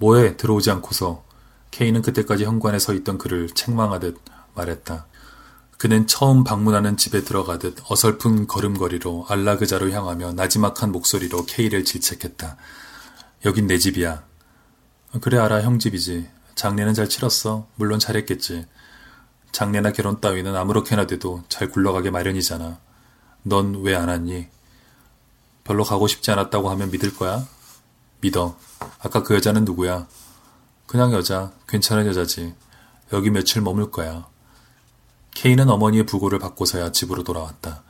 뭐해 들어오지 않고서 K는 그때까지 현관에 서 있던 그를 책망하듯 말했다. 그는 처음 방문하는 집에 들어가듯 어설픈 걸음걸이로 안락의자로 향하며 나지막한 목소리로 K를 질책했다. 여긴 내 집이야. 그래 알아 형 집이지. 장례는 잘 치렀어. 물론 잘했겠지. 장례나 결혼 따위는 아무렇게나 돼도 잘 굴러가게 마련이잖아. 넌 왜 안 왔니? 별로 가고 싶지 않았다고 하면 믿을 거야? 믿어. 아까 그 여자는 누구야? 그냥 여자. 괜찮은 여자지. 여기 며칠 머물 거야. 케이는 어머니의 부고를 받고서야 집으로 돌아왔다.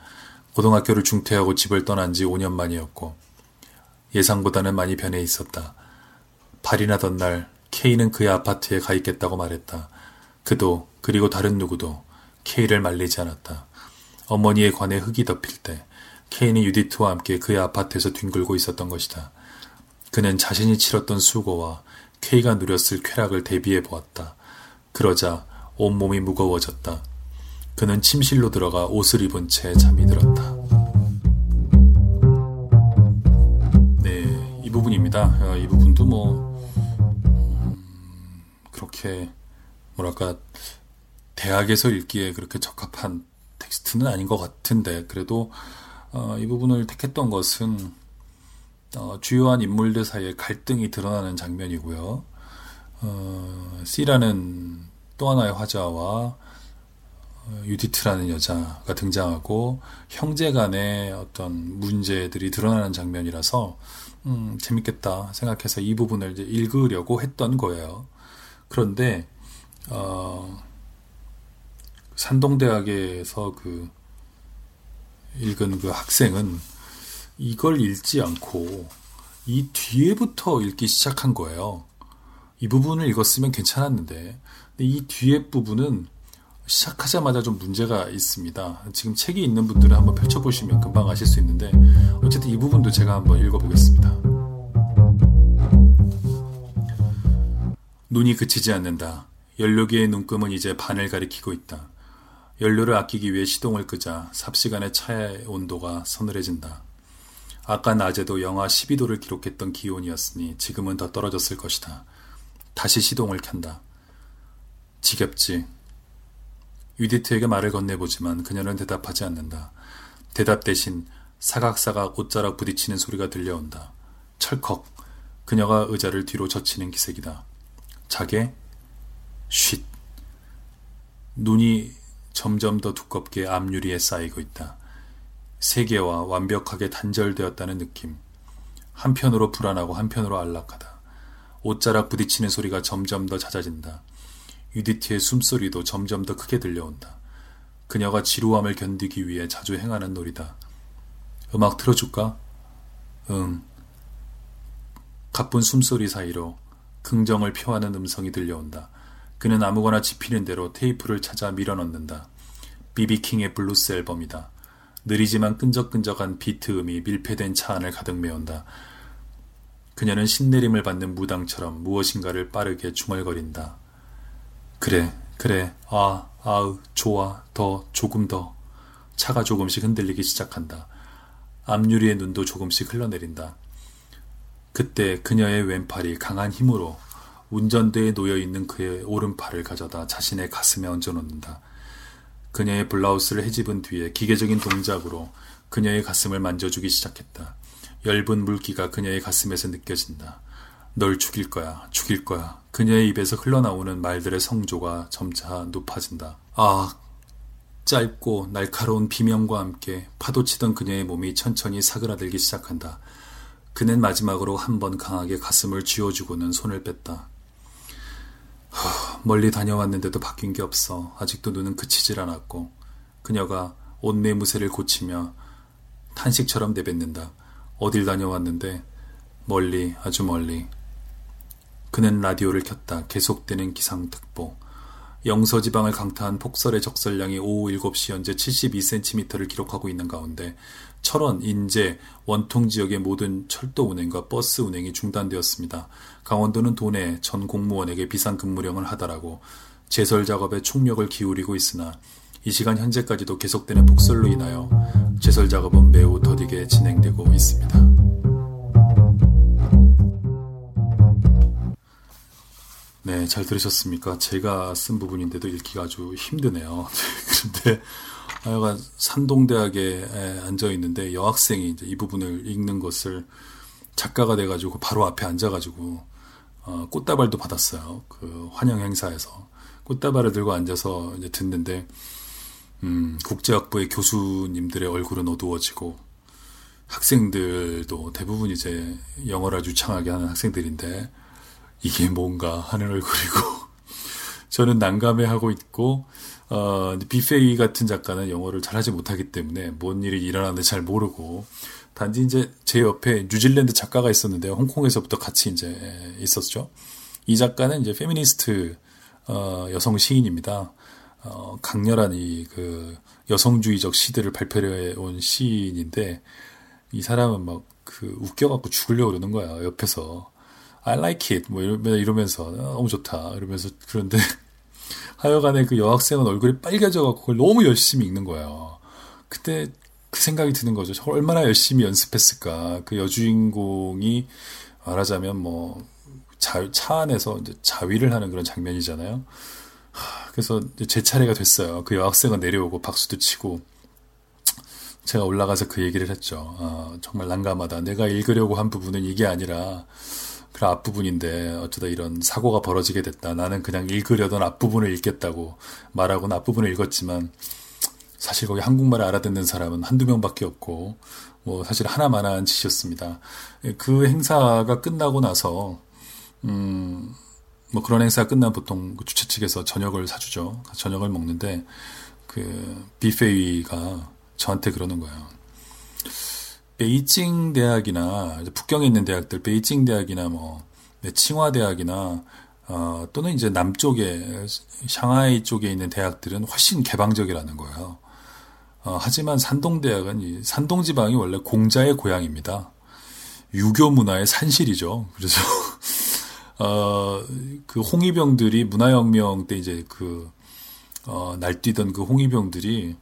고등학교를 중퇴하고 집을 떠난 지 5년 만이었고 예상보다는 많이 변해 있었다. 발이 나던 날 케이는 그의 아파트에 가 있겠다고 말했다. 그도 그리고 다른 누구도 케이를 말리지 않았다. 어머니의 관에 흙이 덮일 때 케이는 유디트와 함께 그의 아파트에서 뒹굴고 있었던 것이다. 그는 자신이 치렀던 수고와 케이가 누렸을 쾌락을 대비해 보았다. 그러자 온몸이 무거워졌다. 그는 침실로 들어가 옷을 입은 채 잠이 들었다. 네, 이 부분입니다. 어, 이 부분도 뭐, 음, 그렇게, 뭐랄까, 대학에서 읽기에 그렇게 적합한 텍스트는 아닌 것 같은데, 그래도, 어, 이 부분을 택했던 것은, 어, 주요한 인물들 사이에 갈등이 드러나는 장면이고요. 어, C라는 또 하나의 화자와 어, 유디트라는 여자가 등장하고 형제 간의 어떤 문제들이 드러나는 장면이라서 음, 재밌겠다 생각해서 이 부분을 이제 읽으려고 했던 거예요. 그런데 어, 산동대학에서 그 읽은 그 학생은 이걸 읽지 않고 이 뒤에부터 읽기 시작한 거예요. 이 부분을 읽었으면 괜찮았는데 이 뒤에 부분은 시작하자마자 좀 문제가 있습니다. 지금 책이 있는 분들은 한번 펼쳐보시면 금방 아실 수 있는데 어쨌든 이 부분도 제가 한번 읽어보겠습니다. 눈이 그치지 않는다. 연료기의 눈금은 이제 반을 가리키고 있다. 연료를 아끼기 위해 시동을 끄자 삽시간에 차의 온도가 서늘해진다. 아까 낮에도 영하 12도를 기록했던 기온이었으니 지금은 더 떨어졌을 것이다. 다시 시동을 켠다. 지겹지. 유디트에게 말을 건네보지만 그녀는 대답하지 않는다. 대답 대신 사각사각 옷자락 부딪히는 소리가 들려온다. 철컥. 그녀가 의자를 뒤로 젖히는 기색이다. 자게? 쉿. 눈이 점점 더 두껍게 앞유리에 쌓이고 있다. 세계와 완벽하게 단절되었다는 느낌. 한편으로 불안하고 한편으로 안락하다. 옷자락 부딪히는 소리가 점점 더 잦아진다. 유디티의 숨소리도 점점 더 크게 들려온다. 그녀가 지루함을 견디기 위해 자주 행하는 놀이다. 음악 틀어줄까? 응. 가쁜 숨소리 사이로 긍정을 표하는 음성이 들려온다. 그는 아무거나 집히는 대로 테이프를 찾아 밀어넣는다. 비비킹의 블루스 앨범이다. 느리지만 끈적끈적한 비트 음이 밀폐된 차 안을 가득 메운다. 그녀는 신내림을 받는 무당처럼 무엇인가를 빠르게 중얼거린다. 그래, 그래, 아, 아으, 좋아, 더, 조금 더. 차가 조금씩 흔들리기 시작한다. 앞유리의 눈도 조금씩 흘러내린다. 그때 그녀의 왼팔이 강한 힘으로 운전대에 놓여 있는 그의 오른팔을 가져다 자신의 가슴에 얹어 놓는다. 그녀의 블라우스를 헤집은 뒤에 기계적인 동작으로 그녀의 가슴을 만져주기 시작했다. 엷은 물기가 그녀의 가슴에서 느껴진다. 널 죽일 거야, 죽일 거야. 그녀의 입에서 흘러나오는 말들의 성조가 점차 높아진다. 아, 짧고 날카로운 비명과 함께 파도치던 그녀의 몸이 천천히 사그라들기 시작한다. 그는 마지막으로 한 번 강하게 가슴을 쥐어주고는 손을 뺐다. 하, 멀리 다녀왔는데도 바뀐 게 없어. 아직도 눈은 그치질 않았고 그녀가 옷매무새를 고치며 탄식처럼 내뱉는다. 어딜 다녀왔는데 멀리 아주 멀리 그는 라디오를 켰다. 계속되는 기상특보. 영서지방을 강타한 폭설의 적설량이 오후 7시 현재 72cm를 기록하고 있는 가운데 철원, 인제, 원통 지역의 모든 철도 운행과 버스 운행이 중단되었습니다. 강원도는 도내 전 공무원에게 비상 근무령을 하다라고 제설 작업에 총력을 기울이고 있으나 이 시간 현재까지도 계속되는 폭설로 인하여 제설 작업은 매우 더디게 진행되고 있습니다. 네, 잘 들으셨습니까? 제가 쓴 부분인데도 읽기가 아주 힘드네요. 그런데 하여간 산동대학에 앉아 있는데 여학생이 이제 이 부분을 읽는 것을 작가가 돼가지고 바로 앞에 앉아가지고 어, 꽃다발도 받았어요. 그 환영 행사에서 꽃다발을 들고 앉아서 이제 듣는데 음, 국제학부의 교수님들의 얼굴은 어두워지고 학생들도 대부분 이제 영어를 유창하게 하는 학생들인데 이게 뭔가 하는 얼굴이고 저는 난감해하고 있고 어, 비페이 같은 작가는 영어를 잘하지 못하기 때문에 뭔 일이 일어나는지 잘 모르고 단지 이제 제 옆에 뉴질랜드 작가가 있었는데요. 홍콩에서부터 같이 이제 있었죠. 이 작가는 이제 페미니스트 어, 여성 시인입니다. 어, 강렬한 이 그 여성주의적 시들을 발표해 온 시인인데 이 사람은 막 그 웃겨갖고 죽으려고 그러는 거야 옆에서 I like it 뭐 이러면서 너무 좋다 이러면서 그런데 하여간에 그 여학생은 얼굴이 빨개져 갖고 그걸 너무 열심히 읽는 거예요. 그때 그 생각이 드는 거죠. 저 얼마나 열심히 연습했을까. 그 여주인공이 말하자면 뭐 자, 차 안에서 이제 자위를 하는 그런 장면이잖아요. 그래서 제 차례가 됐어요. 그 여학생은 내려오고 박수도 치고 제가 올라가서 그 얘기를 했죠. 어, 정말 난감하다. 내가 읽으려고 한 부분은 이게 아니라 그 앞부분인데 어쩌다 이런 사고가 벌어지게 됐다. 나는 그냥 읽으려던 앞부분을 읽겠다고 말하고 앞부분을 읽었지만 사실 거기 한국말을 알아듣는 사람은 한두 명밖에 없고 뭐 사실 하나만한 짓이었습니다. 그 행사가 끝나고 나서 음, 뭐 그런 행사가 끝나면 보통 그 주최 측에서 저녁을 사주죠. 저녁을 먹는데 그 비페이가 저한테 그러는 거예요. 베이징 대학이나 북경에 있는 대학들, 베이징 대학이나 뭐 네, 칭화 대학이나 어, 또는 이제 남쪽에 샹하이 쪽에 있는 대학들은 훨씬 개방적이라는 거예요. 어, 하지만 산동 대학은 산동 지방이 원래 공자의 고향입니다. 유교 문화의 산실이죠. 그래서 어, 그 홍위병들이 문화혁명 때 이제 그, 어, 날뛰던 그 홍위병들이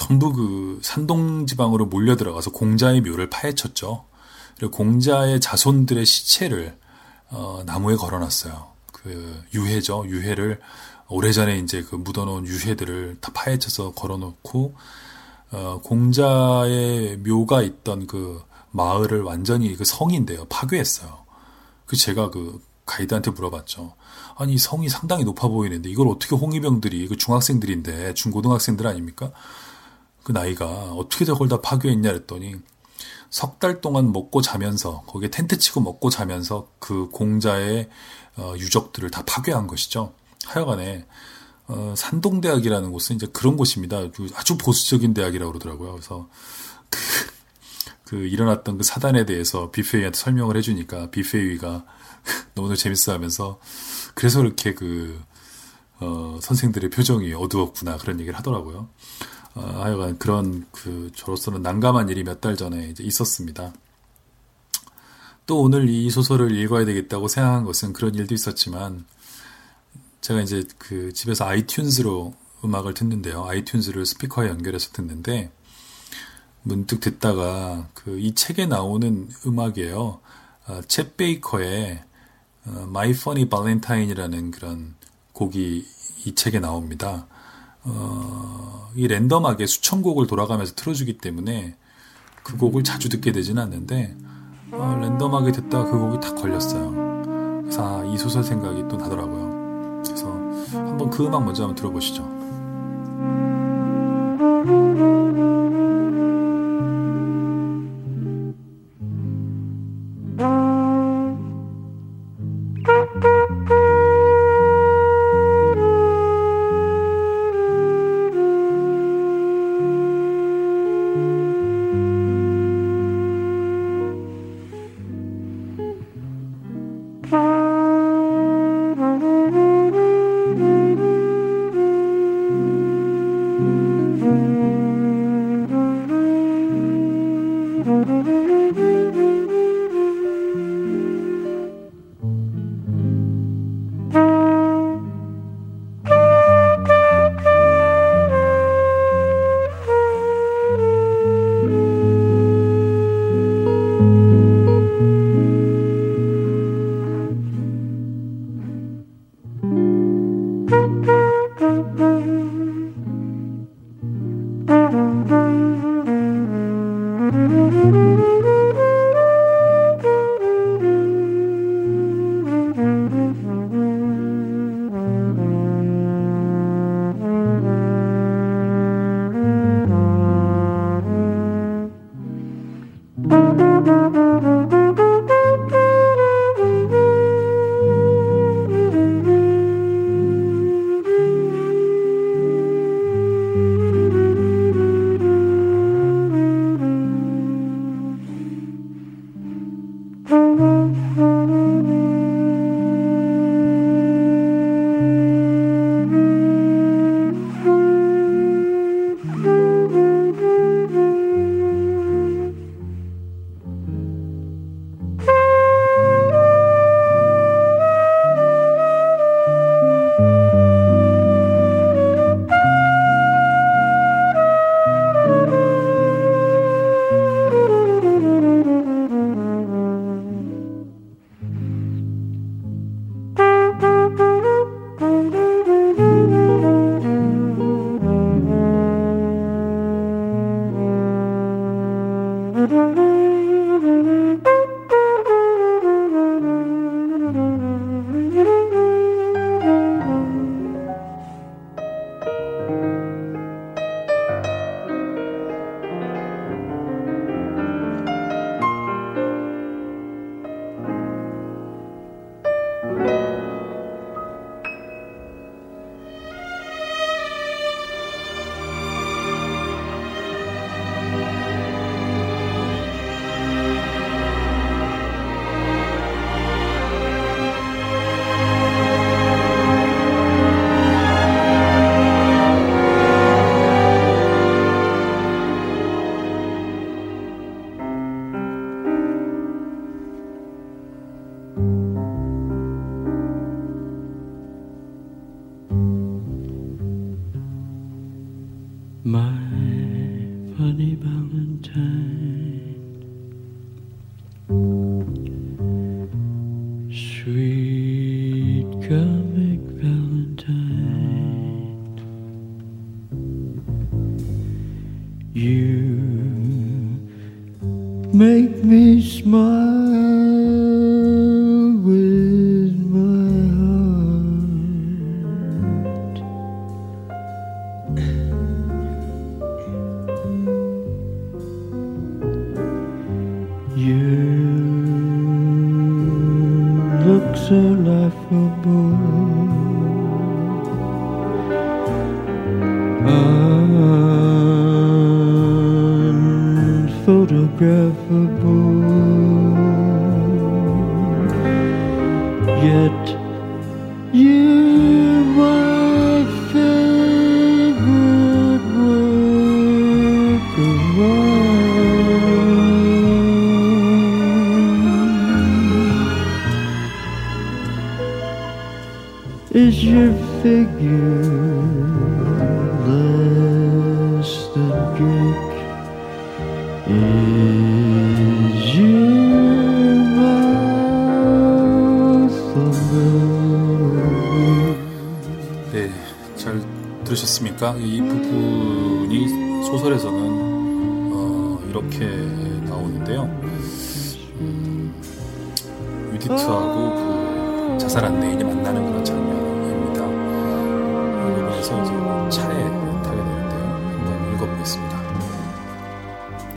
전부 그 산동 지방으로 몰려 들어가서 공자의 묘를 파헤쳤죠. 그리고 공자의 자손들의 시체를, 어, 나무에 걸어놨어요. 그 유해죠. 유해를 오래전에 이제 그 묻어놓은 유해들을 다 파헤쳐서 걸어놓고, 어, 공자의 묘가 있던 그 마을을 완전히 그 성인데요. 파괴했어요. 그 제가 그 가이드한테 물어봤죠. 아니 성이 상당히 높아 보이는데 이걸 어떻게 홍위병들이 그 중학생들인데 중고등학생들 아닙니까? 그 나이가 어떻게 저걸 다 파괴했냐 그랬더니 석 달 동안 먹고 자면서 거기에 텐트 치고 먹고 자면서 그 공자의 어, 유적들을 다 파괴한 것이죠. 하여간에 어, 산동대학이라는 곳은 이제 그런 곳입니다. 그 아주 보수적인 대학이라고 그러더라고요. 그래서 그, 그 일어났던 그 사단에 대해서 비페이한테 설명을 해주니까 비페이가 너무나 재밌어 하면서 그래서 그렇게 그 어, 선생들의 표정이 어두웠구나 그런 얘기를 하더라고요. 어, 하여간 그런 그 저로서는 난감한 일이 몇 달 전에 이제 있었습니다. 또 오늘 이 소설을 읽어야 되겠다고 생각한 것은 그런 일도 있었지만 제가 이제 그 집에서 아이튠즈로 음악을 듣는데요. 아이튠즈를 스피커에 연결해서 듣는데 문득 듣다가 그 이 책에 나오는 음악이에요. 어, 챗 베이커의 어, My Funny Valentine이라는 그런 곡이 이 책에 나옵니다. 어, 이 랜덤하게 수천 곡을 돌아가면서 틀어주기 때문에 그 곡을 자주 듣게 되지는 않는데 어, 랜덤하게 듣다가 그 곡이 딱 걸렸어요. 그래서 아, 이 소설 생각이 또 나더라고요. 그래서 한번 그 음악 먼저 한번 들어보시죠. on a mountain so laughable. Unphotographable. Yet you're 네, 잘 들으셨습니까? 이 부분이 소설에서는 어, 이렇게 나오는데요. 음, 유디트하고 그 자살 안내인이 만나는 그런